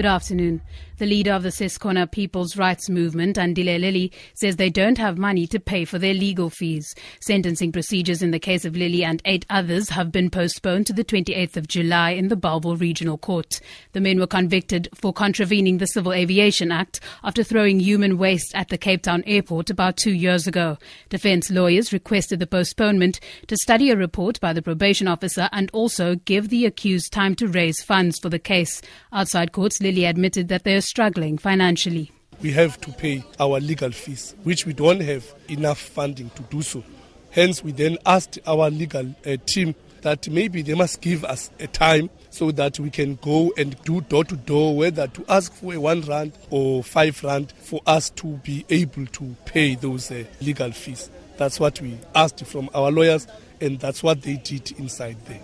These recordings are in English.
Good afternoon. The leader of the Ses'Khona People's Rights Movement, Andile Lili, says they don't have money to pay for their legal fees. Sentencing procedures in the case of Lili and eight others have been postponed to the 28th of July in the Bellville Regional Court. The men were convicted for contravening the Civil Aviation Act after throwing human waste at the Cape Town airport about two years ago. Defense lawyers requested the postponement to study a report by the probation officer and also give the accused time to raise funds for the case. Outside courts, Admitted that they are struggling financially. We have to pay our legal fees, which we don't have enough funding to do so. Hence, we then asked our legal uh, team that maybe they must give us a time so that we can go and do door to door, whether to ask for a one rand or five rand for us to be able to pay those uh, legal fees. That's what we asked from our lawyers, and that's what they did inside there.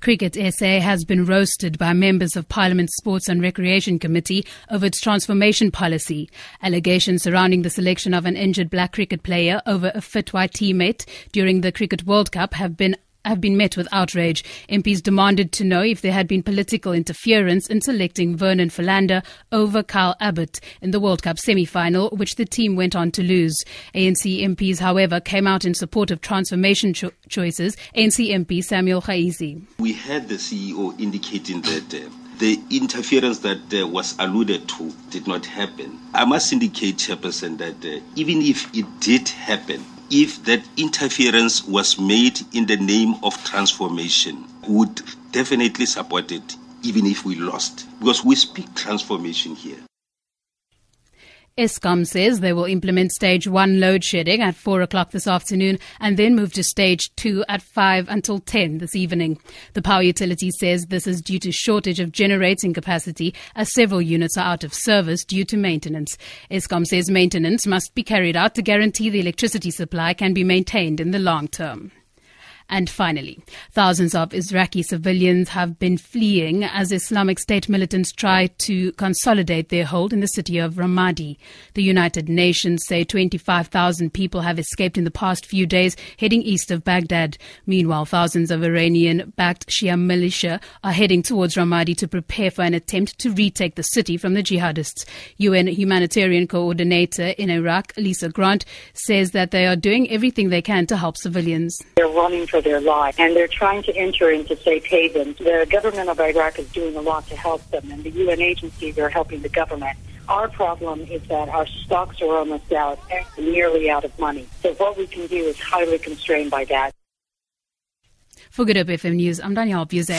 Cricket SA has been roasted by members of Parliament's Sports and Recreation Committee over its transformation policy. Allegations surrounding the selection of an injured black cricket player over a fit white teammate during the Cricket World Cup have been have been met with outrage. MPs demanded to know if there had been political interference in selecting Vernon Philander over Kyle Abbott in the World Cup semi-final, which the team went on to lose. ANC MPs, however, came out in support of transformation cho- choices. ANC MP Samuel Khaizi. We had the CEO indicating that uh, the interference that uh, was alluded to did not happen. I must indicate, Chairperson, that uh, even if it did happen, if that interference was made in the name of transformation, would definitely support it, even if we lost, because we speak transformation here. Eskom says they will implement stage one load shedding at 4 o'clock this afternoon and then move to stage two at 5 until 10 this evening. The power utility says this is due to shortage of generating capacity as several units are out of service due to maintenance. Eskom says maintenance must be carried out to guarantee the electricity supply can be maintained in the long term. And finally, thousands of Iraqi civilians have been fleeing as Islamic State militants try to consolidate their hold in the city of Ramadi. The United Nations say 25,000 people have escaped in the past few days heading east of Baghdad. Meanwhile, thousands of Iranian-backed Shia militia are heading towards Ramadi to prepare for an attempt to retake the city from the jihadists. UN humanitarian coordinator in Iraq, Lise Grande, says that they are doing everything they can to help civilians. They're running for their lives, and they're trying to enter into safe havens. The government of Iraq is doing a lot to help them, and the UN agencies are helping the government. Our problem is that our stocks are almost out, and nearly out of money. So what we can do is highly constrained by that. For Good Hope FM News, I'm Danielle Buzek.